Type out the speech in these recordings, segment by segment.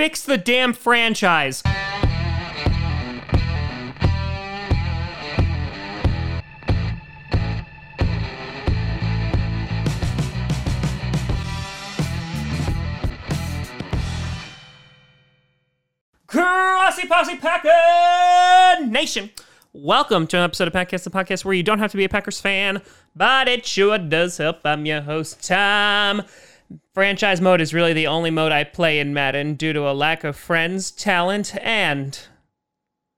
fix the damn franchise. Grossi Posse Packer Nation. Welcome to an episode of Packcast, the podcast where you don't have to be a Packers fan, but it sure does help. I'm your host, Tom. Franchise mode is really the only mode I play in Madden due to a lack of friends, talent, and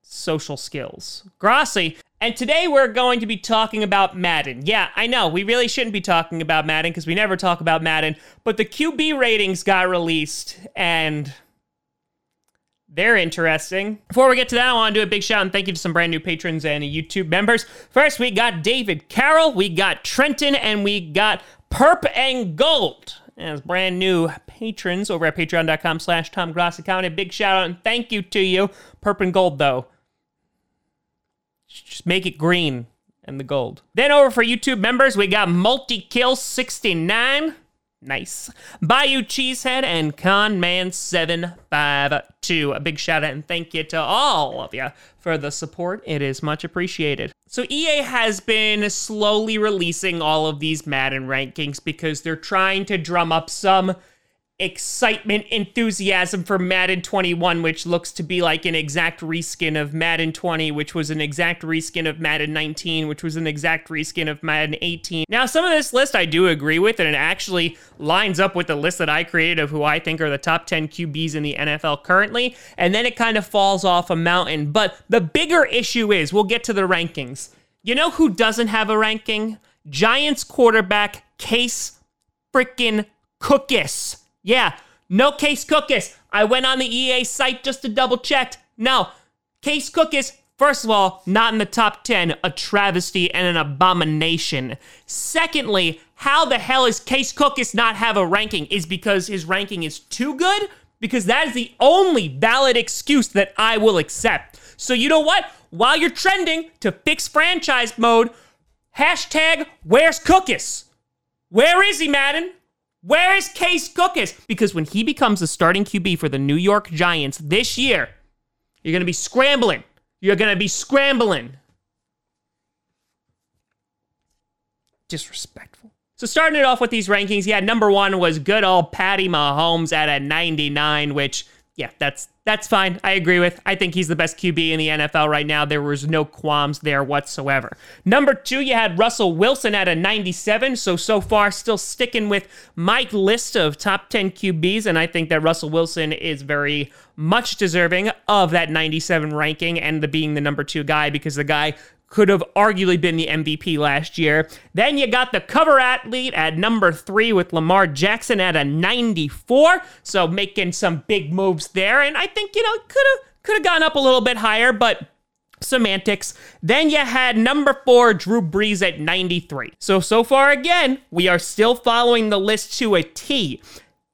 social skills. Grossi. And today we're going to be talking about Madden. Yeah, I know, we really shouldn't be talking about Madden because we never talk about Madden, but the QB ratings got released and they're interesting. Before we get to that, I want to do a big shout and thank you to some brand new patrons and YouTube members. First, we got David Carroll, we got Trenton, and we got Perp and Gold as brand new patrons over at patreon.com slash Tom. A big shout out and thank you to you. Perp and Gold, though. Just make it green and the gold. Then over for YouTube members, we got Multi Kill 69. Nice. Bayou Cheesehead and Conman752. A big shout out and thank you to all of you for the support. It is much appreciated. So, EA has been slowly releasing all of these Madden rankings because they're trying to drum up some excitement, enthusiasm for Madden 21, which looks to be like an exact reskin of Madden 20, which was an exact reskin of Madden 19, which was an exact reskin of Madden 18. Now, some of this list I do agree with, and it actually lines up with the list that I created of who I think are the top 10 QBs in the NFL currently, and then it kind of falls off a mountain. But the bigger issue is, we'll get to the rankings. You know who doesn't have a ranking? Giants quarterback Case freaking Cookus. Yeah, no Case Cookus. I went on the EA site just to double check. No, Case Cookus, first of all, not in the top 10, a travesty and an abomination. Secondly, how the hell is Case Cookus not have a ranking? Is because his ranking is too good? Because that is the only valid excuse that I will accept. So you know what? While you're trending to fix franchise mode, hashtag where's Cookus? Where is he, Madden? Where is Case Cookus? Because when he becomes the starting QB for the New York Giants this year, you're going to be scrambling. You're going to be scrambling. Disrespectful. So starting it off with these rankings, yeah, number one was good old Patty Mahomes at a 99, which yeah, that's that's fine. I agree with. I think he's the best QB in the NFL right now. There was no qualms there whatsoever. Number two, you had Russell Wilson at a 97. So so far, still sticking with my list of top 10 QBs, and I think that Russell Wilson is very much deserving of that 97 ranking and the being the number two guy because the guy could have arguably been the MVP last year. Then you got the cover athlete at number three with Lamar Jackson at a 94. So making some big moves there. And I think, you know, could have could have gone up a little bit higher, but semantics. Then you had number four, Drew Brees at 93. So, so far again, we are still following the list to a T.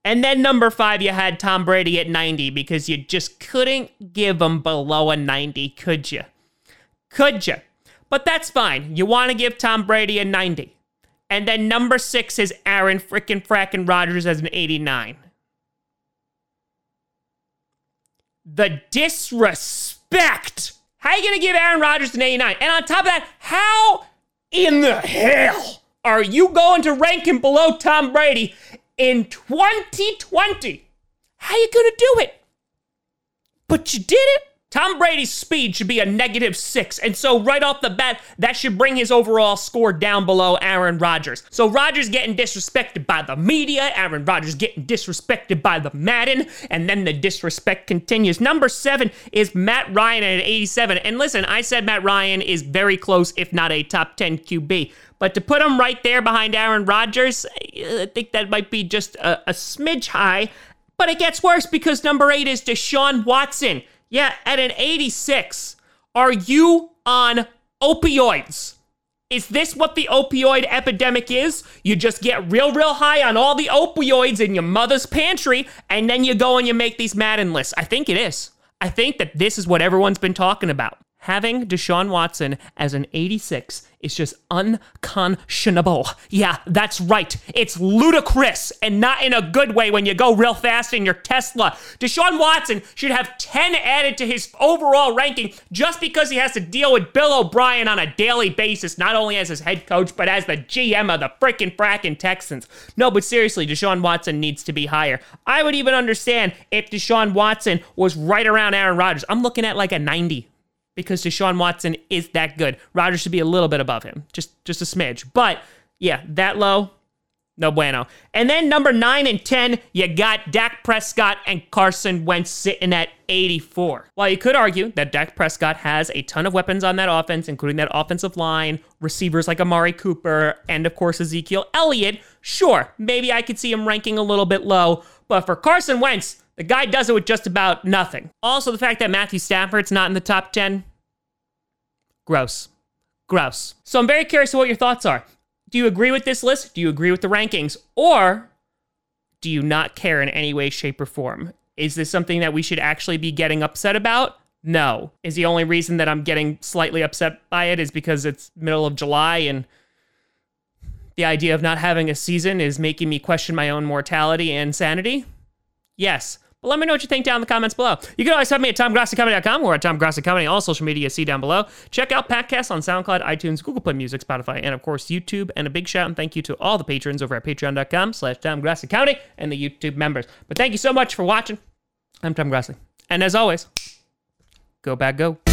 And then number five, you had Tom Brady at 90 because you just couldn't give him below a 90, could you? Could you? But that's fine. You want to give Tom Brady a 90. And then number six is Aaron frickin' frackin' Rodgers as an 89. The disrespect. How are you going to give Aaron Rodgers an 89? And on top of that, how in the hell are you going to rank him below Tom Brady in 2020? How are you going to do it? But you did it. Tom Brady's speed should be a negative six, and so right off the bat, that should bring his overall score down below Aaron Rodgers. So Rodgers getting disrespected by the media, Aaron Rodgers getting disrespected by the Madden, and then the disrespect continues. Number seven is Matt Ryan at 87. And listen, I said Matt Ryan is very close, if not a top 10 QB. But to put him right there behind Aaron Rodgers, I think that might be just a, a smidge high. But it gets worse because number eight is Deshaun Watson. Yeah, at an 86. Are you on opioids? Is this what the opioid epidemic is? You just get real, real high on all the opioids in your mother's pantry, and then you go and you make these Madden lists. I think it is. I think that this is what everyone's been talking about. Having Deshaun Watson as an 86 is just unconscionable. Yeah, that's right. It's ludicrous and not in a good way when you go real fast in your Tesla. Deshaun Watson should have 10 added to his overall ranking just because he has to deal with Bill O'Brien on a daily basis, not only as his head coach, but as the GM of the freaking fracking Texans. No, but seriously, Deshaun Watson needs to be higher. I would even understand if Deshaun Watson was right around Aaron Rodgers. I'm looking at like a 90 because Deshaun Watson is that good. Rodgers should be a little bit above him, just just a smidge. But yeah, that low, no bueno. And then number nine and 10, you got Dak Prescott and Carson Wentz sitting at 84. While you could argue that Dak Prescott has a ton of weapons on that offense, including that offensive line, receivers like Amari Cooper, and of course Ezekiel Elliott, sure, maybe I could see him ranking a little bit low. But for Carson Wentz, the guy does it with just about nothing. Also, the fact that Matthew Stafford's not in the top 10, Gross. Gross. So I'm very curious to what your thoughts are. Do you agree with this list? Do you agree with the rankings? Or do you not care in any way, shape, or form? Is this something that we should actually be getting upset about? No. Is the only reason that I'm getting slightly upset by it is because it's middle of July and the idea of not having a season is making me question my own mortality and sanity? Yes. But let me know what you think down in the comments below. You can always find me at TomGrossiComedy.com or at Tom Grossi Comedy, all social media, see down below. Check out podcasts on SoundCloud, iTunes, Google Play Music, Spotify, and of course YouTube. And a big shout and thank you to all the patrons over at patreon.com slash Tom Grossi Comedy and the YouTube members. But thank you so much for watching. I'm Tom Grossi. And as always, go Pack, go.